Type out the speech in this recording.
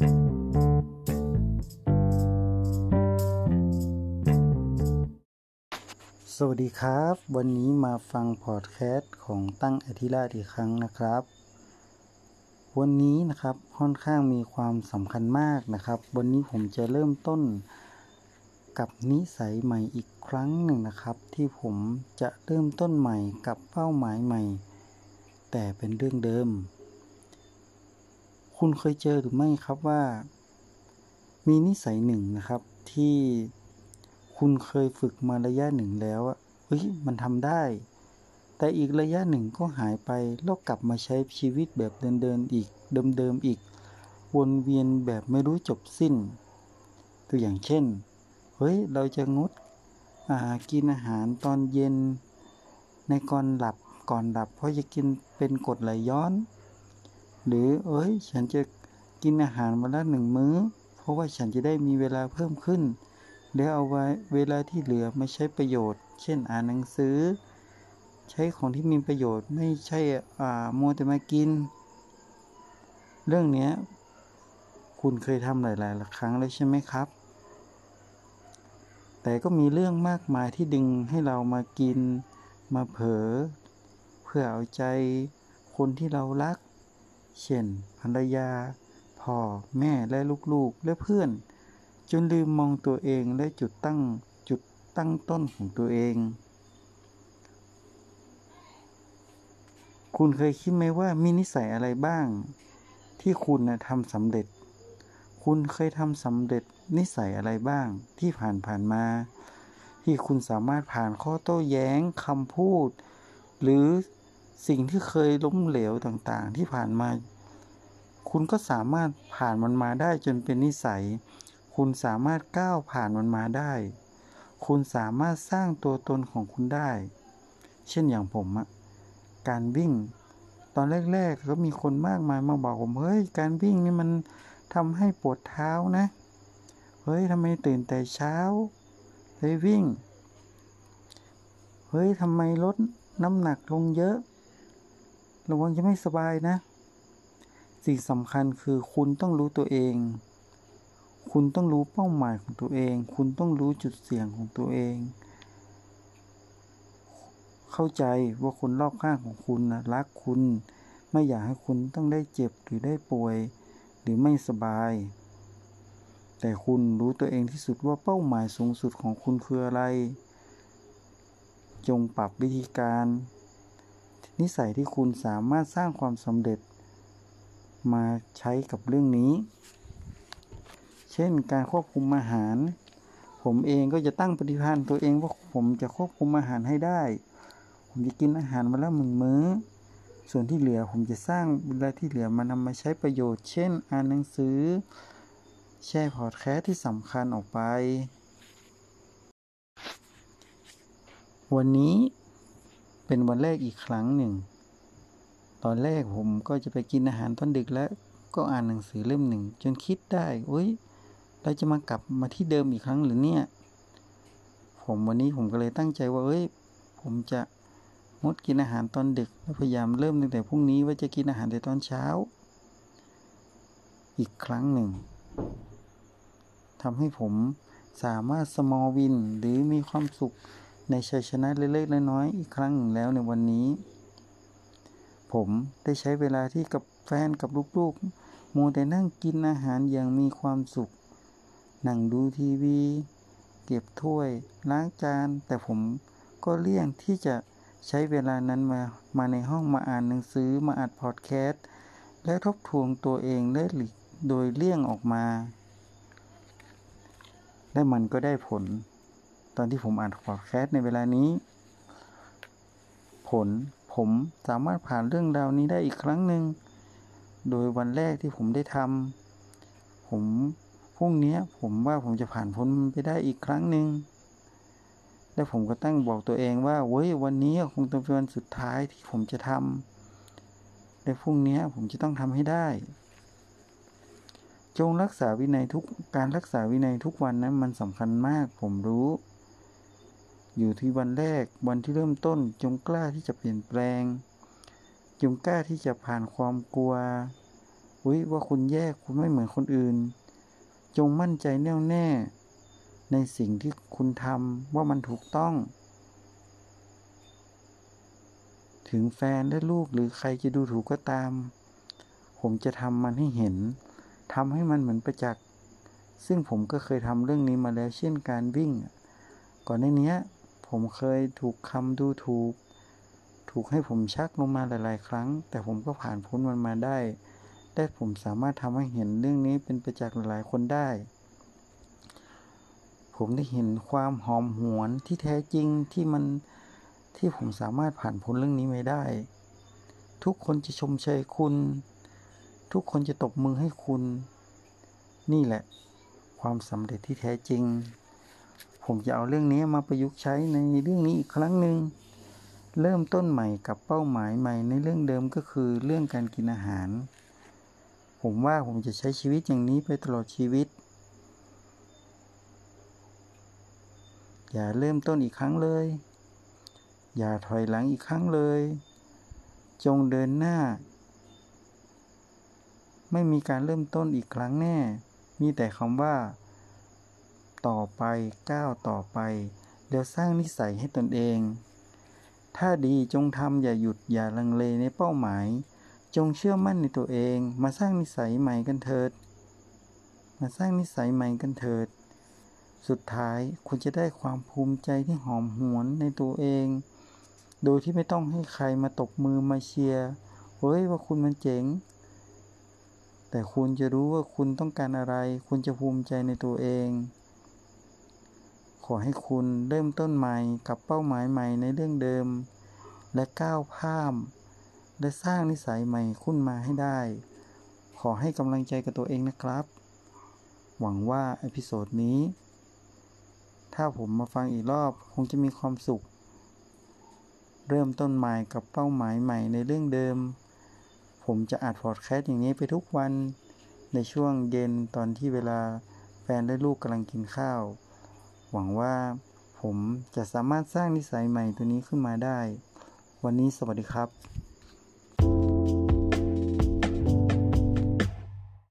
สวัสดีครับ วันนี้มาฟังพอดแคสต์ของตั้งอธิราชอีกครั้งนะครับ วันนี้นะครับค่อนข้างมีความสำคัญมากนะครับ วันนี้ผมจะเริ่มต้นกับนิสัยใหม่อีกครั้งหนึ่งนะครับ ที่ผมจะเริ่มต้นใหม่กับเป้าหมายใหม่ แต่เป็นเรื่องเดิม คุณเคยเจอหรือไม่ครับว่า มีนิสัยหนึ่งนะครับ ที่คุณเคยฝึกมาระยะหนึ่งแล้วอะเฮ้ยมันทำได้ แต่อีกระยะหนึ่งก็หายไปแล้วกลับมาใช้ชีวิตแบบเดินๆอีกเดิมๆอีก วนเวียนแบบไม่รู้จบสิ้น ตัวอย่างเช่น เฮ้ย เราจะงดากินอาหารตอนเย็น ในก่อนหลับก่อนหลับ เพราะจะกินเป็นกรดไหลย้อน หรือเอ้ยฉันจะกินอาหารวันละหนึ่งมื้อ เพราะว่าฉันจะได้มีเวลาเพิ่มขึ้น แล้วเอาไว้เวลาที่เหลือมาใช้ประโยชน์ เช่นอ่านหนังสือ ใช้ของที่มีประโยชน์ไม่ใช่อ่ามัวแต่มากิน เรื่องนี้คุณเคยทำหลายๆครั้งแล้วใช่ไหมครับ แต่ก็มีเรื่องมากมายที่ดึงให้เรามากิน มาเผลอเพื่อเอาใจคนที่เรารัก เช่นภรรยา พ่อ แม่และลูกๆ และเพื่อน จนลืมมองตัวเองและจุดตั้งจุดตั้งต้นของตัวเอง คุณเคยคิดไหมว่ามีนิสัยอะไรบ้าง ที่คุณนะทำสำเร็จ คุณเคยทำสำเร็จนิสัยอะไรบ้างที่ผ่านผ่านมา ที่คุณสามารถผ่านข้อโต้แย้งคำพูด หรือ สิ่งที่เคยล้มเหลวต่างๆ ที่ผ่านมา คุณก็สามารถผ่านมันมาได้จนเป็นนิสัย คุณสามารถก้าวผ่านมันมาได้ คุณสามารถสร้างตัวตนของคุณได้ เช่นอย่างผมอะการวิ่ง ตอนแรกๆก็มีคนมากมายมาบอกผมเฮ้ยการวิ่งนี่มันทำให้ปวดเท้านะ เฮ้ยทำไมตื่นแต่เช้าเฮ้ยวิ่ง เฮ้ยทำไมลดน้ำหนักลงเยอะ ระวังจะไม่สบายนะ สิ่งสำคัญคือคุณต้องรู้ตัวเอง คุณต้องรู้เป้าหมายของตัวเอง คุณต้องรู้จุดเสี่ยงของตัวเอง เข้าใจว่าคนรอบข้างของคุณนะรักคุณ ไม่อยากให้คุณต้องได้เจ็บหรือได้ป่วย หรือไม่สบาย แต่คุณรู้ตัวเองที่สุดว่าเป้าหมายสูงสุดของคุณคืออะไร จงปรับวิธีการ นิสัยที่คุณสามารถสร้างความสำเร็จ มาใช้กับเรื่องนี้ เช่นการควบคุมอาหาร ผมเองก็จะตั้งปฏิพันธ์ตัวเองว่าผมจะควบคุมอาหารให้ได้ ผมจะกินอาหารมาแล้วหนึ่งมื้อ ส่วนที่เหลือผมจะสร้างเวลาที่เหลือมานำมาใช้ประโยชน์ เช่น อ่านหนังสือ แชร์พอดแคสต์ที่สำคัญออกไป วันนี้ เป็นวันแรกอีกครั้งหนึ่ง ตอนแรกผมก็จะไปกินอาหารตอนดึกแล้วก็อ่านหนังสือเล่มหนึ่ง จนคิดได้เอ้ย เราจะมากลับมาที่เดิมอีกครั้งหรือเนี่ย ผมวันนี้ผมก็เลยตั้งใจว่าเอ้ย ผมจะงดกินอาหารตอนดึกและพยายามเริ่มตั้งแต่พรุ่งนี้ว่าจะกินอาหารแต่ตอนเช้า อีกครั้งหนึ่งทำให้ผมสามารถสมอลวินหรือมีความสุข ในชัยชนะเล็กๆน้อยๆอีกครั้งหนึ่งแล้วในวันนี้ ผมได้ใช้เวลาที่กับแฟนกับลูกๆมัวแต่นั่งกินอาหารอย่างมีความสุข นั่งดูทีวี เก็บถ้วย ล้างจาน แต่ผมก็เลี่ยงที่จะใช้เวลานั้นมา มาในห้องมาอ่านหนังสือมาอัดพอดแคสต์ และทบทวนตัวเองได้โดยเลี่ยงออกมา และมันก็ได้ผล ตอนที่ผมอ่านพอดแคสต์ในเวลานี้ ผลผมสามารถผ่านเรื่องราวนี้ได้อีกครั้งหนึ่ง โดยวันแรกที่ผมได้ทำผมพรุ่งนี้ผมว่าผมจะผ่านพ้นไปได้อีกครั้งหนึ่งและผมก็ตั้งบอกตัวเองว่าเว้ยวันนี้คงเป็นวันสุดท้ายที่ผมจะทำและพรุ่งนี้ผมจะต้องทำให้ได้ จงรักษาวินัยทุกการรักษาวินัยทุกวันนะั้นมันสำคัญมากผมรู้ อยู่ที่วันแรกวันที่เริ่มต้นจงกล้าที่จะเปลี่ยนแปลง จงกล้าที่จะผ่านความกลัวอุ้ยว่าคุณแยกคุณไม่เหมือนคนอื่น จงมั่นใจแน่วแน่ ในสิ่งที่คุณทำว่ามันถูกต้อง ถึงแฟนและลูกหรือใครจะดูถูกก็ตาม ผมจะทำมันให้เห็นทำให้มันเหมือนประจักษ์ซึ่งผมก็เคยทำเรื่องนี้มาแล้วเช่นการวิ่ง ก่อนในนี้ ผมเคยถูกคำดูถูก ถูกให้ผมชักลงมาหลาย ๆ ครั้ง แต่ผมก็ผ่านพ้นมันมาได้ได้ผมสามารถทำให้เห็นเรื่องนี้เป็นประจักษ์หลายๆคนได้ ผมได้เห็นความหอมหวนที่แท้จริงที่มันที่ผมสามารถผ่านพ้นเรื่องนี้ไม่ได้ ทุกคนจะชมเชยคุณ ทุกคนจะตบมือให้คุณ นี่แหละ ความสำเร็จที่แท้จริง ผมจะเอาเรื่องนี้มาประยุกต์ใช้ในเรื่องนี้อีกครั้งหนึ่งเริ่มต้นใหม่กับเป้าหมายใหม่ในเรื่องเดิมก็คือเรื่องการกินอาหาร ผมว่าผมจะใช้ชีวิตอย่างนี้ไปตลอดชีวิต อย่าเริ่มต้นอีกครั้งเลย อย่าถอยหลังอีกครั้งเลย จงเดินหน้า ไม่มีการเริ่มต้นอีกครั้งแน่ มีแต่คำว่า ต่อไปก้าวต่อไป แล้วสร้างนิสัยให้ตนเอง ถ้าดีจงทำอย่าหยุดอย่าลังเลในเป้าหมาย จงเชื่อมั่นในตัวเองมาสร้างนิสัยใหม่กันเถิด มาสร้างนิสัยใหม่กันเถิด สุดท้ายคุณจะได้ความภูมิใจที่หอมหวนในตัวเอง โดยที่ไม่ต้องให้ใครมาตบมือมาเชียร์เฮ้ยว่าคุณมันเจ๋งแต่คุณจะรู้ว่าคุณต้องการอะไร คุณจะภูมิใจในตัวเอง ขอให้คุณเริ่มต้นใหม่กับเป้าหมายใหม่ในเรื่องเดิม และก้าวข้าม และสร้างนิสัยใหม่ขึ้นมาให้ได้ ขอให้กำลังใจกับตัวเองนะครับ หวังว่า episode นี้ ถ้าผมมาฟังอีกรอบคงจะมีความสุข เริ่มต้นใหม่กับเป้าหมายใหม่ในเรื่องเดิม ผมจะอัดพอดแคสต์อย่างนี้ไปทุกวันในช่วงเย็นตอนที่เวลาแฟนและลูกกำลังกินข้าว หวังว่าผมจะสามารถสร้างนิสัยใหม่ตัวนี้ขึ้นมาได้ วันนี้สวัสดีครับ